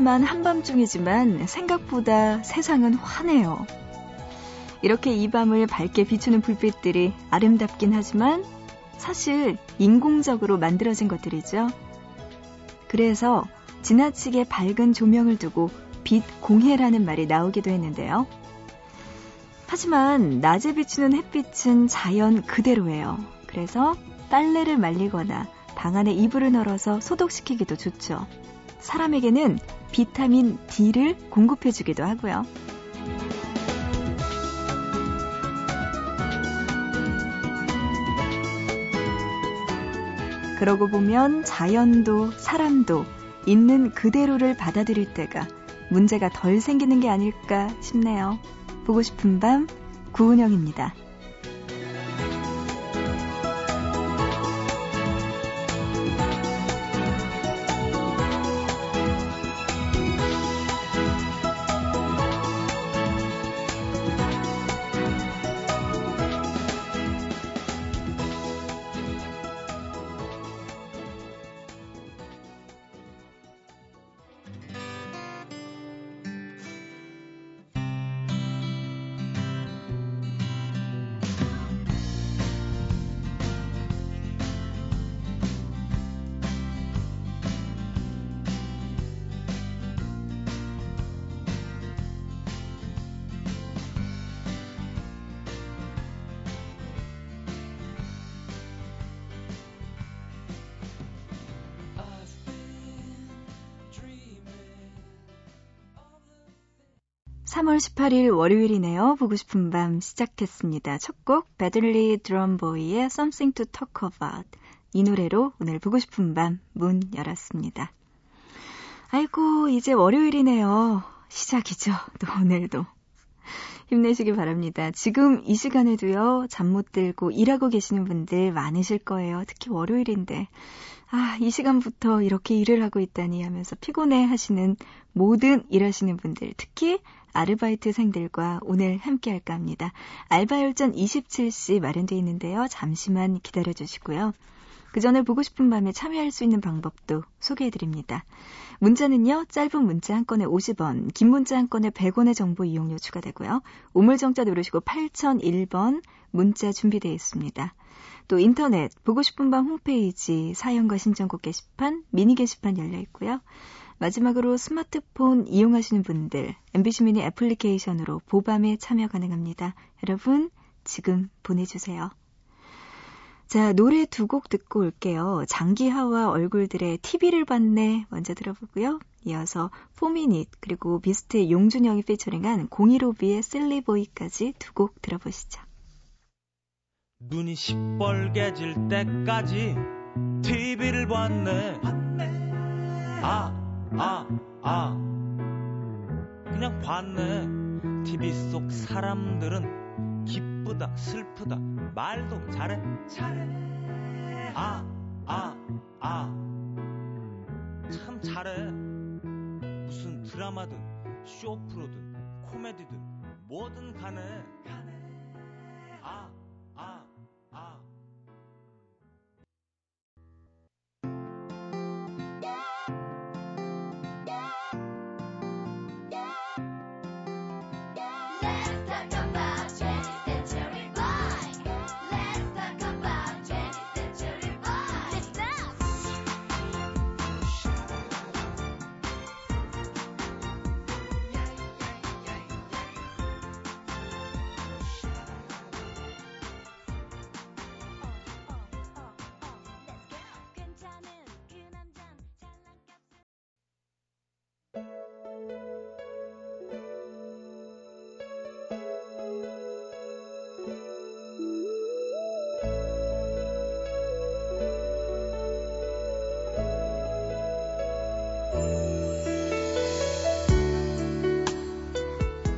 어두컴컴한 한밤중이지만 생각보다 세상은 환해요. 이렇게 이 밤을 밝게 비추는 불빛들이 아름답긴 하지만 사실 인공적으로 만들어진 것들이죠. 그래서 지나치게 밝은 조명을 두고 빛 공해라는 말이 나오기도 했는데요. 하지만 낮에 비추는 햇빛은 자연 그대로예요. 그래서 빨래를 말리거나 방 안에 이불을 널어서 소독시키기도 좋죠. 사람에게는 비타민 D를 공급해주기도 하고요. 그러고 보면 자연도 사람도 있는 그대로를 받아들일 때가 문제가 덜 생기는 게 아닐까 싶네요. 보고 싶은 밤 구은영입니다. 3월 18일 월요일이네요. 보고 싶은 밤 시작했습니다. 첫 곡 배들리 드럼보이의 Something to Talk About 이 노래로 오늘 보고 싶은 밤 문 열었습니다. 아이고 이제 월요일이네요. 시작이죠. 또 오늘도 힘내시길 바랍니다. 지금 이 시간에도요 잠 못 들고 일하고 계시는 분들 많으실 거예요. 특히 월요일인데 아, 이 시간부터 이렇게 일을 하고 있다니 하면서 피곤해 하시는 모든 일하시는 분들, 특히 아르바이트생들과 오늘 함께 할까 합니다. 알바열전 27시 마련되어 있는데요. 잠시만 기다려 주시고요. 그 전에 보고 싶은 밤에 참여할 수 있는 방법도 소개해 드립니다. 문자는요, 짧은 문자 한 건에 50원, 긴 문자 한 건에 100원의 정보 이용료 추가되고요. 우물정자 누르시고 8001번 문자 준비되어 있습니다. 또 인터넷 보고 싶은 밤 홈페이지 사연과 신청곡 게시판, 미니 게시판 열려 있고요. 마지막으로 스마트폰 이용하시는 분들 MBC 미니 애플리케이션으로 보밤에 참여 가능합니다. 여러분 지금 보내주세요. 자, 노래 두 곡 듣고 올게요. 장기하와 얼굴들의 TV를 봤네 먼저 들어보고요. 이어서 포미닛 그리고 비스트의 용준영이 피처링한 015B의 셀리보이까지 두 곡 들어보시죠. 눈이 시뻘개질 때까지 TV를 봤네. 아, 아, 아. 그냥 봤네. TV 속 사람들은 기쁘다, 슬프다, 말도 잘해, 잘해. 아, 아, 아. 참 잘해. 무슨 드라마든, 쇼프로든, 코미디든, 뭐든 간에. 아,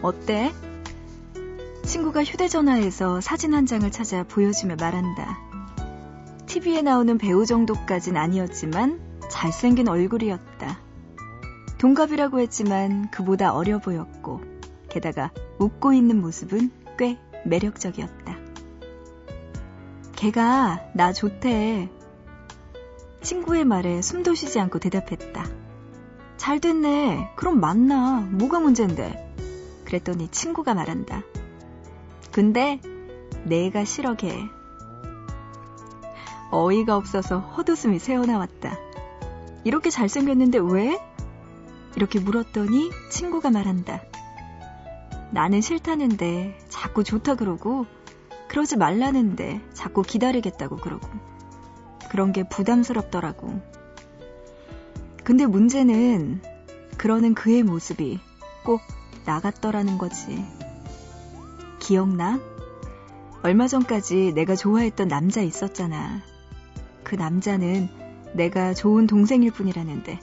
어때? 친구가 휴대전화에서 사진 한 장을 찾아 보여주며 말한다. TV에 나오는 배우 정도까진 아니었지만 잘생긴 얼굴이었다. 동갑이라고 했지만 그보다 어려 보였고, 게다가 웃고 있는 모습은 꽤 매력적이었다. 걔가 나 좋대. 친구의 말에 숨도 쉬지 않고 대답했다. 잘 됐네. 그럼 만나. 뭐가 문제인데? 그랬더니 친구가 말한다. 근데 내가 싫어 걔. 어이가 없어서 헛웃음이 새어나왔다. 이렇게 잘생겼는데 왜? 이렇게 물었더니 친구가 말한다. 나는 싫다는데 자꾸 좋다 그러고 그러지 말라는데 자꾸 기다리겠다고 그러고 그런 게 부담스럽더라고. 근데 문제는 그러는 그의 모습이 꼭 나갔더라는 거지. 기억나? 얼마 전까지 내가 좋아했던 남자 있었잖아. 그 남자는 내가 좋은 동생일 뿐이라는데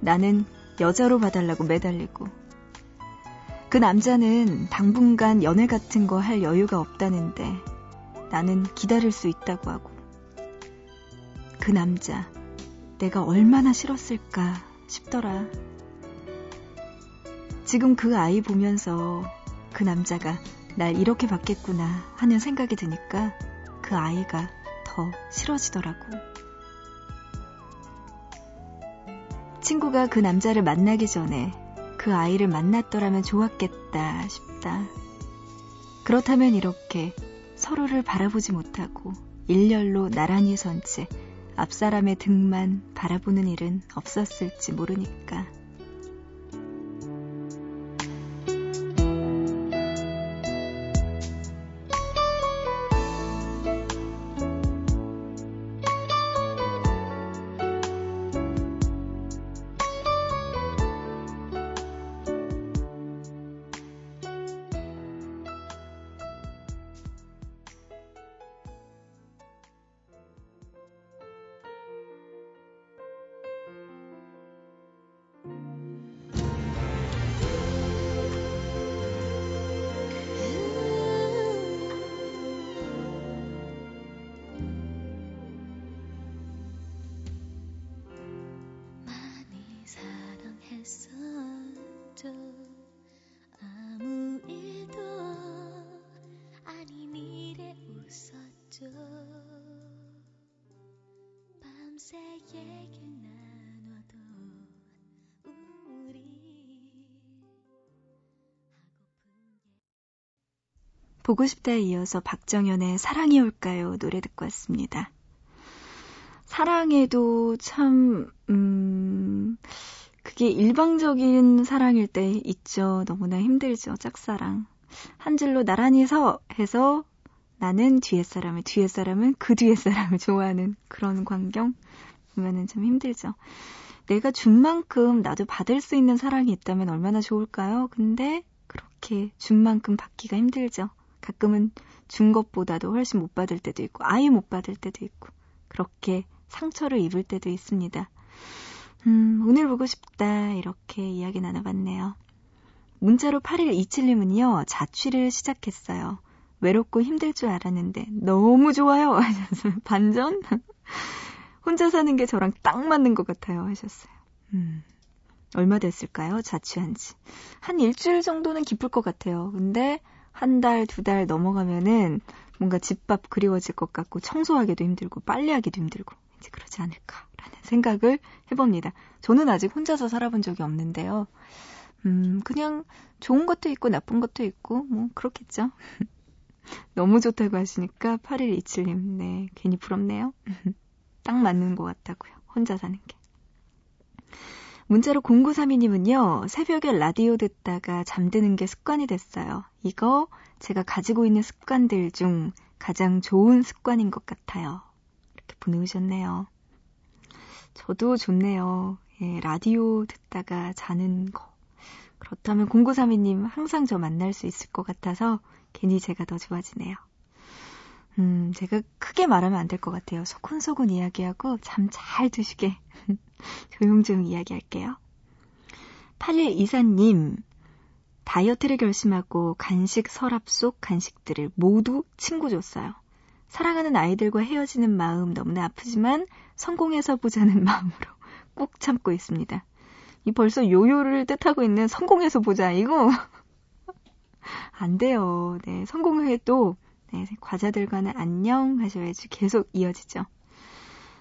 나는 여자로 봐달라고 매달리고 그 남자는 당분간 연애 같은 거 할 여유가 없다는데 나는 기다릴 수 있다고 하고 그 남자 내가 얼마나 싫었을까 싶더라. 지금 그 아이 보면서 그 남자가 날 이렇게 봤겠구나 하는 생각이 드니까 그 아이가 더 싫어지더라고. 친구가 그 남자를 만나기 전에 그 아이를 만났더라면 좋았겠다 싶다. 그렇다면 이렇게 서로를 바라보지 못하고 일렬로 나란히 선 채 앞사람의 등만 바라보는 일은 없었을지 모르니까. 보고 싶다에 이어서 박정현의 사랑이 올까요? 노래 듣고 왔습니다. 사랑에도 참, 음, 그게 일방적인 사랑일 때 있죠. 너무나 힘들죠. 짝사랑. 한 줄로 나란히 서 해서 나는 뒤에 사람을, 뒤에 사람은 그 뒤에 사람을 좋아하는 그런 광경 보면은 참 힘들죠. 내가 준 만큼 나도 받을 수 있는 사랑이 있다면 얼마나 좋을까요? 근데 그렇게 준 만큼 받기가 힘들죠. 가끔은 준 것보다도 훨씬 못 받을 때도 있고, 아예 못 받을 때도 있고, 그렇게 상처를 입을 때도 있습니다. 음, 오늘 보고 싶다. 이렇게 이야기 나눠봤네요. 문자로 8127님은요, 자취를 시작했어요. 외롭고 힘들 줄 알았는데, 너무 좋아요. 하셨어요. 반전? 혼자 사는 게 저랑 딱 맞는 것 같아요. 하셨어요. 음, 얼마 됐을까요? 자취한 지. 한 일주일 정도는 기쁠 것 같아요. 근데, 한 달, 두 달 넘어가면은 뭔가 집밥 그리워질 것 같고 청소하기도 힘들고 빨래하기도 힘들고 이제 그러지 않을까라는 생각을 해봅니다. 저는 아직 혼자서 살아본 적이 없는데요. 음, 그냥 좋은 것도 있고 나쁜 것도 있고 뭐 그렇겠죠. 너무 좋다고 하시니까 8127님, 네, 괜히 부럽네요. 딱 맞는 것 같다고요. 혼자 사는 게. 문자로 0932님은요, 새벽에 라디오 듣다가 잠드는 게 습관이 됐어요. 이거 제가 가지고 있는 습관들 중 가장 좋은 습관인 것 같아요. 이렇게 보내오셨네요. 저도 좋네요. 예, 라디오 듣다가 자는 거. 그렇다면 0932님 항상 저 만날 수 있을 것 같아서 괜히 제가 더 좋아지네요. 음, 제가 크게 말하면 안 될 것 같아요. 소곤소곤 이야기하고 잠 잘 드시게 조용조용 이야기할게요. 8일 이사님, 다이어트를 결심하고 간식 서랍 속 간식들을 모두 친구 줬어요. 사랑하는 아이들과 헤어지는 마음 너무나 아프지만 성공해서 보자는 마음으로 꾹 참고 있습니다. 이 벌써 요요를 뜻하고 있는 성공해서 보자 이거 안 돼요. 네, 성공해도 네, 과자들과는 안녕 하셔야지 계속 이어지죠.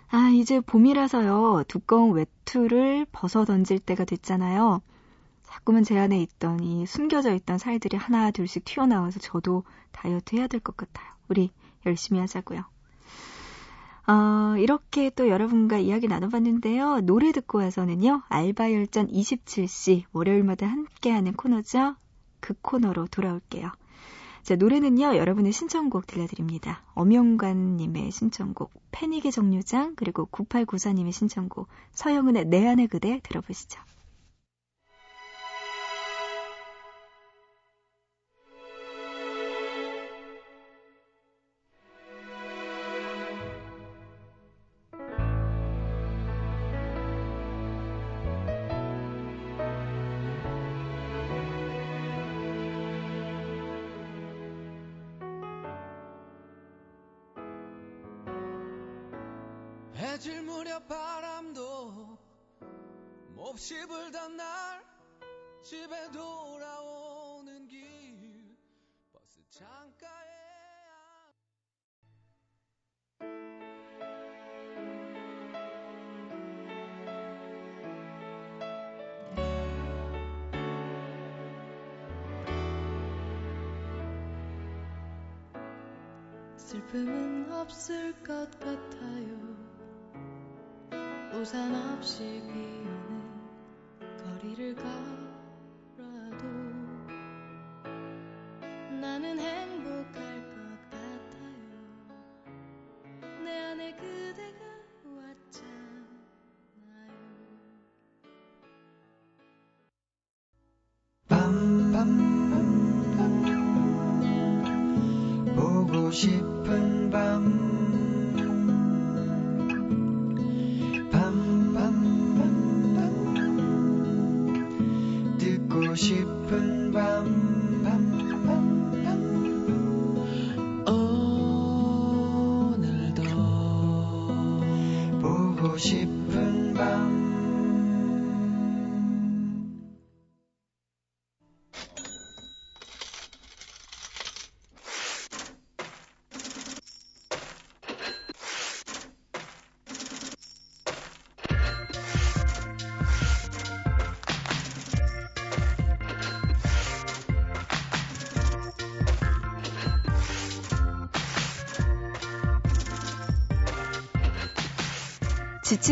아, 이제 봄이라서요. 두꺼운 외투를 벗어 던질 때가 됐잖아요. 자꾸만 제 안에 있던 이 숨겨져 있던 살들이 하나 둘씩 튀어나와서 저도 다이어트 해야 될 것 같아요. 우리 열심히 하자고요. 어, 이렇게 또 여러분과 이야기 나눠봤는데요. 노래 듣고 와서는요. 알바 열전 27시 월요일마다 함께하는 코너죠. 그 코너로 돌아올게요. 자, 노래는요, 여러분의 신청곡 들려드립니다. 엄영관님의 신청곡, 패닉의 정류장, 그리고 9894님의 신청곡, 서영은의 내 안의 그대 들어보시죠. 슬픔은 없을 것 같아요. 우산 없이 비 오는 거리를 걸 싶은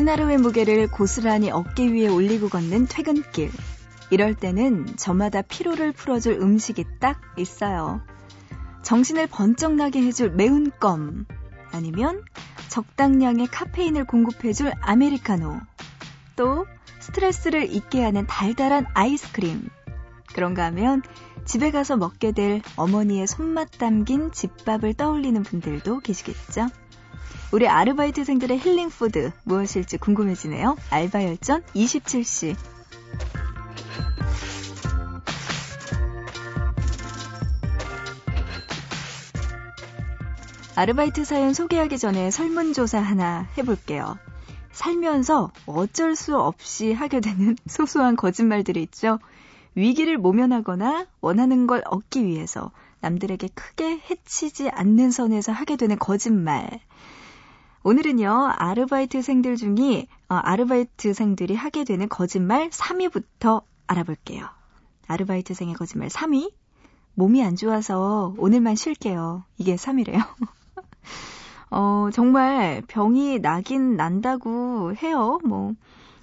하루의 무게를 고스란히 어깨 위에 올리고 걷는 퇴근길. 이럴 때는 저마다 피로를 풀어줄 음식이 딱 있어요. 정신을 번쩍 나게 해줄 매운 껌. 아니면 적당량의 카페인을 공급해줄 아메리카노. 또 스트레스를 잊게 하는 달달한 아이스크림. 그런가 하면 집에 가서 먹게 될 어머니의 손맛 담긴 집밥을 떠올리는 분들도 계시겠죠? 우리 아르바이트생들의 힐링 푸드 무엇일지 궁금해지네요. 알바 열전 27시. 아르바이트 사연 소개하기 전에 설문조사 하나 해볼게요. 살면서 어쩔 수 없이 하게 되는 소소한 거짓말들이 있죠. 위기를 모면하거나 원하는 걸 얻기 위해서 남들에게 크게 해치지 않는 선에서 하게 되는 거짓말. 오늘은요, 아르바이트생들 중에, 어, 아르바이트생들이 하게 되는 거짓말 3위부터 알아볼게요. 아르바이트생의 거짓말 3위. 몸이 안 좋아서 오늘만 쉴게요. 이게 3위래요. 어, 정말 병이 나긴 난다고 해요. 뭐.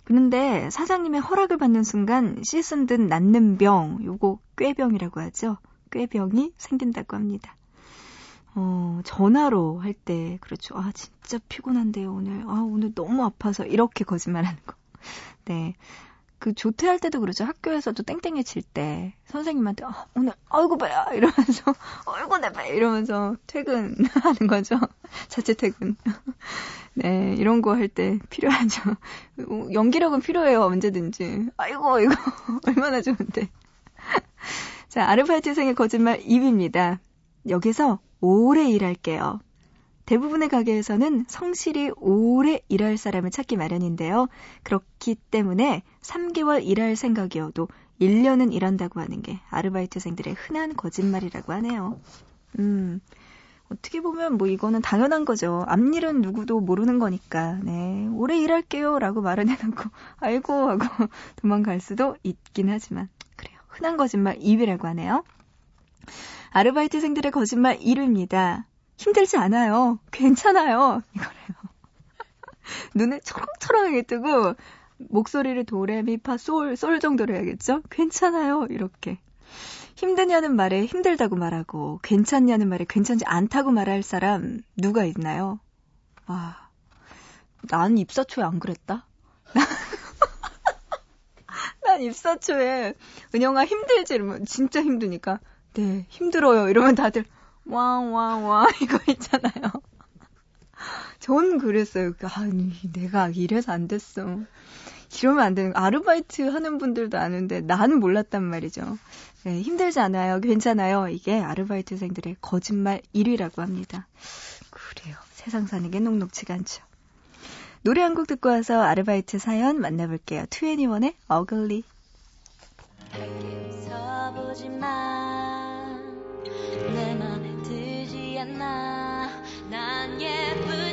그런데 사장님의 허락을 받는 순간 씻은 듯 낫는 병, 요거 꾀병이라고 하죠. 꾀병이 생긴다고 합니다. 어, 전화로 할 때, 그렇죠. 아, 진짜 피곤한데요, 오늘. 아, 오늘 너무 아파서. 이렇게 거짓말 하는 거. 네. 그 조퇴할 때도 그렇죠. 학교에서도 땡땡이 칠 때 선생님한테 아, 오늘 아이고 배야 이러면서 아이고 내 배 이러면서 퇴근하는 거죠. 자체 퇴근. 네, 이런 거 할 때 필요하죠. 연기력은 필요해요, 언제든지. 아이고 이거 얼마나 좋은데. 자, 아르바이트생의 거짓말 2위입니다. 여기서 오래 일할게요. 대부분의 가게에서는 성실히 오래 일할 사람을 찾기 마련인데요. 그렇기 때문에 3개월 일할 생각이어도 1년은 일한다고 하는 게 아르바이트생들의 흔한 거짓말이라고 하네요. 음, 어떻게 보면 뭐 이거는 당연한 거죠. 앞일은 누구도 모르는 거니까. 네. 오래 일할게요. 라고 말은 해놓고, 아이고, 하고 도망갈 수도 있긴 하지만. 그래요. 흔한 거짓말 2위라고 하네요. 아르바이트생들의 거짓말 1위입니다. 힘들지 않아요. 괜찮아요. 이거래요. 눈을 초롱초롱하게 뜨고, 목소리를 도레미파 솔, 솔 정도로 해야겠죠? 괜찮아요. 이렇게. 힘드냐는 말에 힘들다고 말하고 괜찮냐는 말에 괜찮지 않다고 말할 사람 누가 있나요? 아, 난 입사 초에 안 그랬다. 난 입사 초에 은영아 힘들지 이러면 진짜 힘드니까 네 힘들어요 이러면 다들 와와와 이거 있잖아요. 전 그랬어요. 아니 내가 이래서 안 됐어. 이러면 안 되는 거. 아르바이트 하는 분들도 아는데 나는 몰랐단 말이죠. 네, 힘들지 않아요. 괜찮아요. 이게 아르바이트생들의 거짓말 1위라고 합니다. 그래요. 세상 사는 게 녹록치가 않죠. 노래 한 곡 듣고 와서 아르바이트 사연 만나볼게요. 2NE1의 Ugly. 서보지 마. 내 맘에 들지 않나. 난 예쁘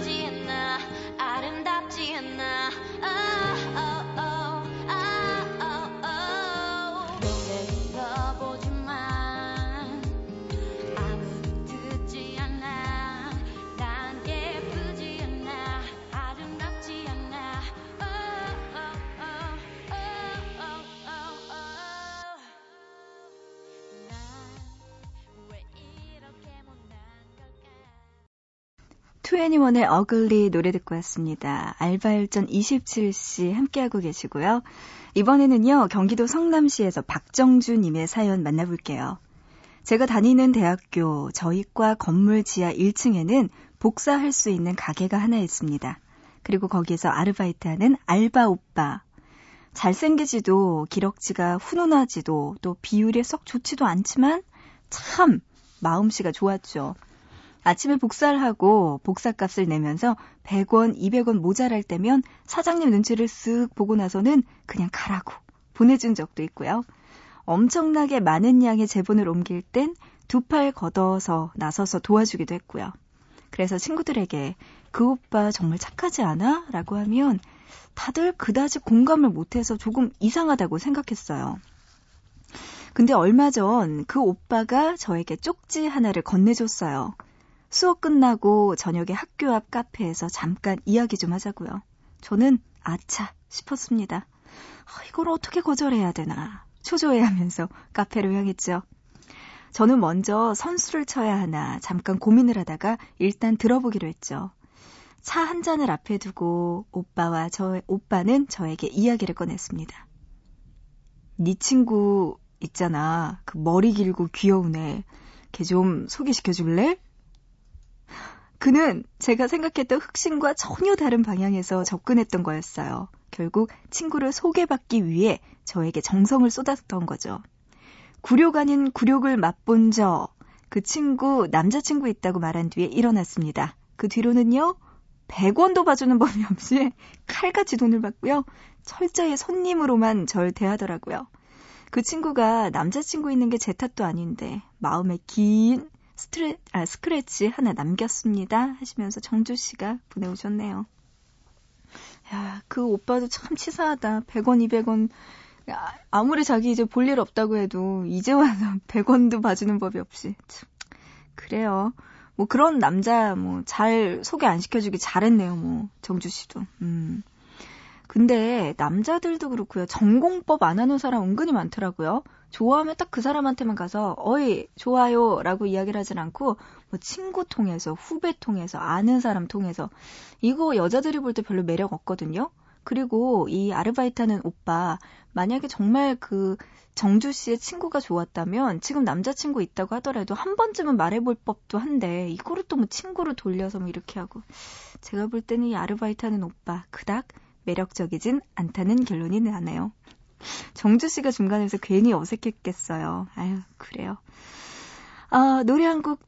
2NE1의 어글리 노래 듣고 왔습니다. 알바일전 27씨 함께하고 계시고요. 이번에는요, 경기도 성남시에서 박정주님의 사연 만나볼게요. 제가 다니는 대학교 저희과 건물 지하 1층에는 복사할 수 있는 가게가 하나 있습니다. 그리고 거기에서 아르바이트하는 알바 오빠. 잘생기지도 기럭지가 훈훈하지도 또 비율이 썩 좋지도 않지만 참 마음씨가 좋았죠. 아침에 복사를 하고 복사값을 내면서 100원, 200원 모자랄 때면 사장님 눈치를 쓱 보고 나서는 그냥 가라고 보내준 적도 있고요. 엄청나게 많은 양의 제본을 옮길 땐 두 팔 걷어서 나서서 도와주기도 했고요. 그래서 친구들에게 그 오빠 정말 착하지 않아? 라고 하면 다들 그다지 공감을 못해서 조금 이상하다고 생각했어요. 근데 얼마 전 그 오빠가 저에게 쪽지 하나를 건네줬어요. 수업 끝나고 저녁에 학교 앞 카페에서 잠깐 이야기 좀 하자고요. 저는 아차 싶었습니다. 아, 이걸 어떻게 거절해야 되나 초조해하면서 카페로 향했죠. 저는 먼저 선수를 쳐야 하나 잠깐 고민을 하다가 일단 들어보기로 했죠. 차 한 잔을 앞에 두고 오빠와 저 오빠는 저에게 이야기를 꺼냈습니다. 네 친구 있잖아. 그 머리 길고 귀여운 애. 걔 좀 소개시켜 줄래? 그는 제가 생각했던 흑심과 전혀 다른 방향에서 접근했던 거였어요. 결국 친구를 소개받기 위해 저에게 정성을 쏟았던 거죠. 굴욕 아닌 굴욕을 맛본 저, 그 친구 남자친구 있다고 말한 뒤에 일어났습니다. 그 뒤로는요, 100원도 봐주는 법이 없이 칼같이 돈을 받고요. 철저히 손님으로만 절 대하더라고요. 그 친구가 남자친구 있는 게 제 탓도 아닌데 마음에 긴 스트레, 아, 스크래치 하나 남겼습니다. 하시면서 정주 씨가 보내오셨네요. 야, 그 오빠도 참 치사하다. 100원, 200원. 야, 아무리 자기 이제 볼 일 없다고 해도 이제 와서 100원도 봐주는 법이 없이. 참, 그래요. 뭐 그런 남자 뭐 잘 소개 안 시켜주기 잘했네요. 뭐 정주 씨도. 음. 근데 남자들도 그렇고요. 전공법 안 하는 사람 은근히 많더라고요. 좋아하면 딱 그 사람한테만 가서 어이 좋아요라고 이야기를 하진 않고 뭐 친구 통해서 후배 통해서 아는 사람 통해서 이거 여자들이 볼 때 별로 매력 없거든요. 그리고 이 아르바이트하는 오빠 만약에 정말 그 정주 씨의 친구가 좋았다면 지금 남자친구 있다고 하더라도 한 번쯤은 말해볼 법도 한데 이거를 또 뭐 친구로 돌려서 뭐 이렇게 하고 제가 볼 때는 이 아르바이트하는 오빠 그닥 매력적이진 않다는 결론이 나네요. 정주 씨가 중간에서 괜히 어색했겠어요. 아유, 그래요. 아, 노래 한 곡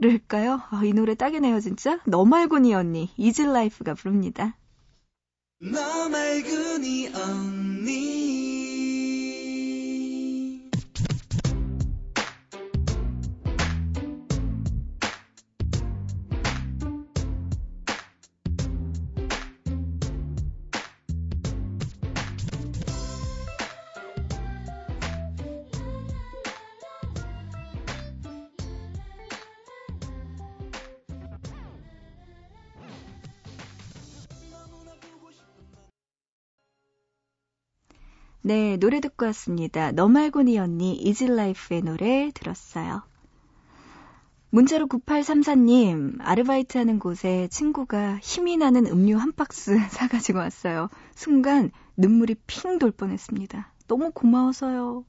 들을까요? 아, 이 노래 딱이네요, 진짜. 너 말고니 언니, 이즐라이프가 부릅니다. 너 말고니 언니 네, 노래 듣고 왔습니다. 너 말고 니 언니 이질라이프의 노래 들었어요. 문자로 9834님, 아르바이트 하는 곳에 친구가 힘이 나는 음료 한 박스 사가지고 왔어요. 순간 눈물이 핑 돌 뻔했습니다. 너무 고마워서요.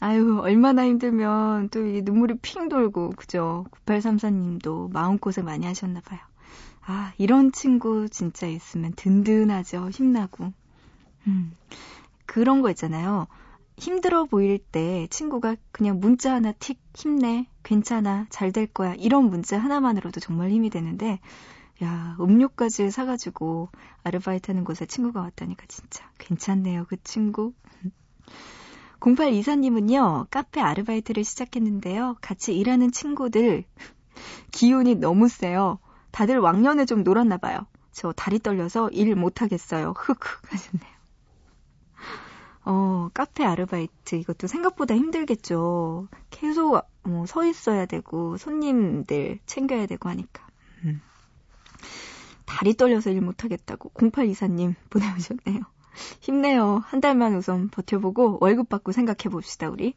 아유, 얼마나 힘들면 또 이 눈물이 핑 돌고, 그죠? 9834님도 마음고생 많이 하셨나봐요. 아, 이런 친구 진짜 있으면 든든하죠. 힘나고. 음, 그런 거 있잖아요. 힘들어 보일 때 친구가 그냥 문자 하나 틱 힘내 괜찮아 잘 될 거야 이런 문자 하나만으로도 정말 힘이 되는데 야 음료까지 사가지고 아르바이트 하는 곳에 친구가 왔다니까 진짜 괜찮네요 그 친구. 0824님은요 카페 아르바이트를 시작했는데요. 같이 일하는 친구들 기운이 너무 세요. 다들 왕년에 좀 놀았나 봐요. 저 다리 떨려서 일 못하겠어요. 흑흑 하셨네요 어, 카페 아르바이트 이것도 생각보다 힘들겠죠. 계속 뭐 서 있어야 되고 손님들 챙겨야 되고 하니까. 음. 다리 떨려서 일 못하겠다고 0824님 보내오셨네요. 힘내요. 한 달만 우선 버텨보고 월급 받고 생각해 봅시다, 우리.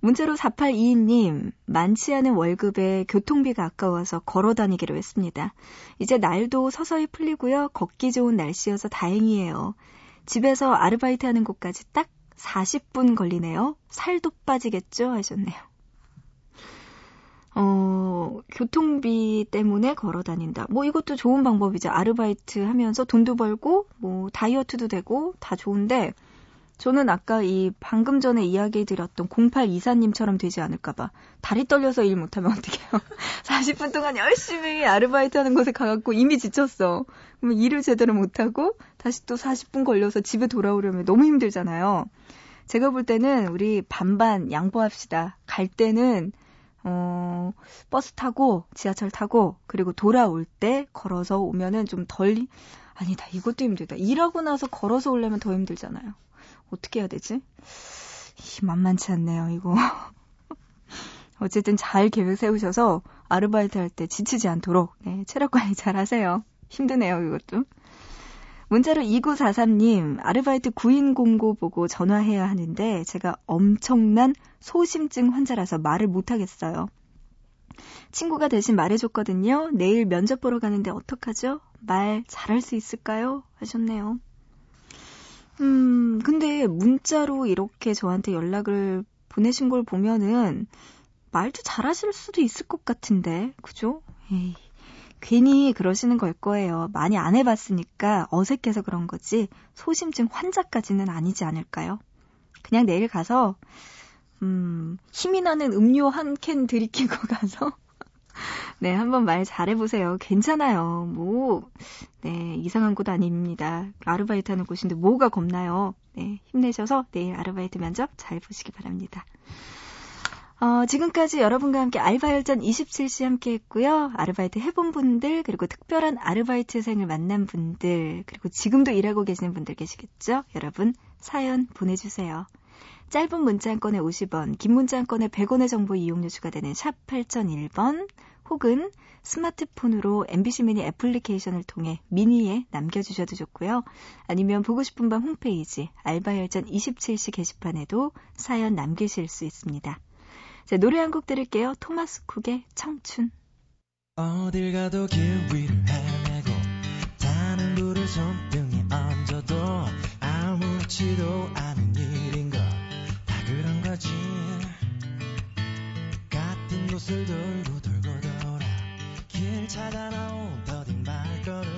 문자로 4822님, 많지 않은 월급에 교통비가 아까워서 걸어 다니기로 했습니다. 이제 날도 서서히 풀리고요. 걷기 좋은 날씨여서 다행이에요. 집에서 아르바이트 하는 곳까지 딱 40분 걸리네요. 살도 빠지겠죠? 하셨네요. 어, 교통비 때문에 걸어 다닌다. 뭐 이것도 좋은 방법이죠. 아르바이트 하면서 돈도 벌고, 뭐 다이어트도 되고, 다 좋은데, 저는 아까 이 방금 전에 이야기 드렸던 0824님처럼 되지 않을까봐. 다리 떨려서 일 못하면 어떡해요. 40분 동안 열심히 아르바이트 하는 곳에 가갖고 이미 지쳤어. 그러면 일을 제대로 못하고 다시 또 40분 걸려서 집에 돌아오려면 너무 힘들잖아요. 제가 볼 때는 우리 반반 양보합시다. 갈 때는 어, 버스 타고 지하철 타고 그리고 돌아올 때 걸어서 오면은 좀 덜 아니다 이것도 힘들다. 일하고 나서 걸어서 오려면 더 힘들잖아요. 어떻게 해야 되지? 이, 만만치 않네요, 이거. 어쨌든 잘 계획 세우셔서 아르바이트 할 때 지치지 않도록 네, 체력 관리 잘 하세요. 힘드네요, 이것도. 문자로 2943님, 아르바이트 구인 공고 보고 전화해야 하는데 제가 엄청난 소심증 환자라서 말을 못하겠어요. 친구가 대신 말해줬거든요. 내일 면접 보러 가는데 어떡하죠? 말 잘할 수 있을까요? 하셨네요. 음, 근데 문자로 이렇게 저한테 연락을 보내신 걸 보면은 말도 잘하실 수도 있을 것 같은데, 그죠? 에이, 괜히 그러시는 걸 거예요. 많이 안 해봤으니까 어색해서 그런 거지, 소심증 환자까지는 아니지 않을까요? 그냥 내일 가서, 음, 힘이 나는 음료 한 캔 들이키고 가서, 네, 한번 말 잘해보세요. 괜찮아요. 뭐, 네, 이상한 곳 아닙니다. 아르바이트 하는 곳인데 뭐가 겁나요? 네, 힘내셔서 내일 아르바이트 면접 잘 보시기 바랍니다. 어, 지금까지 여러분과 함께 알바열전 27시 함께 했고요. 아르바이트 해본 분들, 그리고 특별한 아르바이트생을 만난 분들, 그리고 지금도 일하고 계시는 분들 계시겠죠? 여러분, 사연 보내주세요. 짧은 문자 한 건에 50원, 긴 문자 한 건에 100원의 정보 이용료 추가되는 샵 8001번, 혹은 스마트폰으로 MBC 미니 애플리케이션을 통해 미니에 남겨주셔도 좋고요. 아니면 보고 싶은 밤 홈페이지 알바열전 27시 게시판에도 사연 남기실 수 있습니다. 자, 노래 한 곡 들을게요. 토마스 쿡의 청춘. 어딜 가도 길 위를 헤매고 타는 불을 손등에 얹어도 아무렇지도 않은 일인 것다 그런 거지 같은 곳을 돌고 돌고 돌아 길 찾아 나온 더딘 발걸음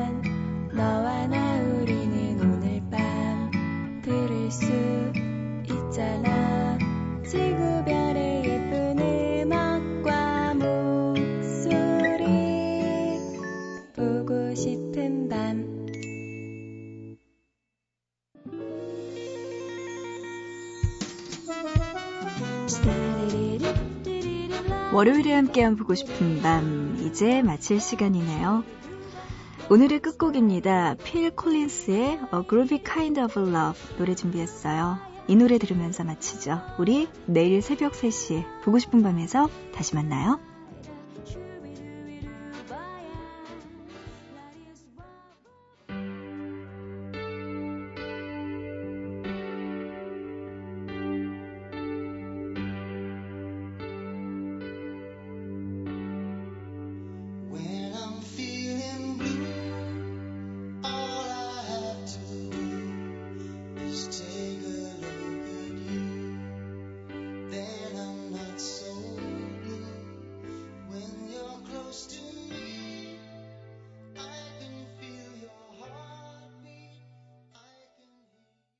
월요일에 함께한 보고 싶은 밤 이제 마칠 시간이네요. 오늘의 끝곡입니다. 필 콜린스의 A Groovy Kind of Love 노래 준비했어요. 이 노래 들으면서 마치죠. 우리 내일 새벽 3시에 보고 싶은 밤에서 다시 만나요.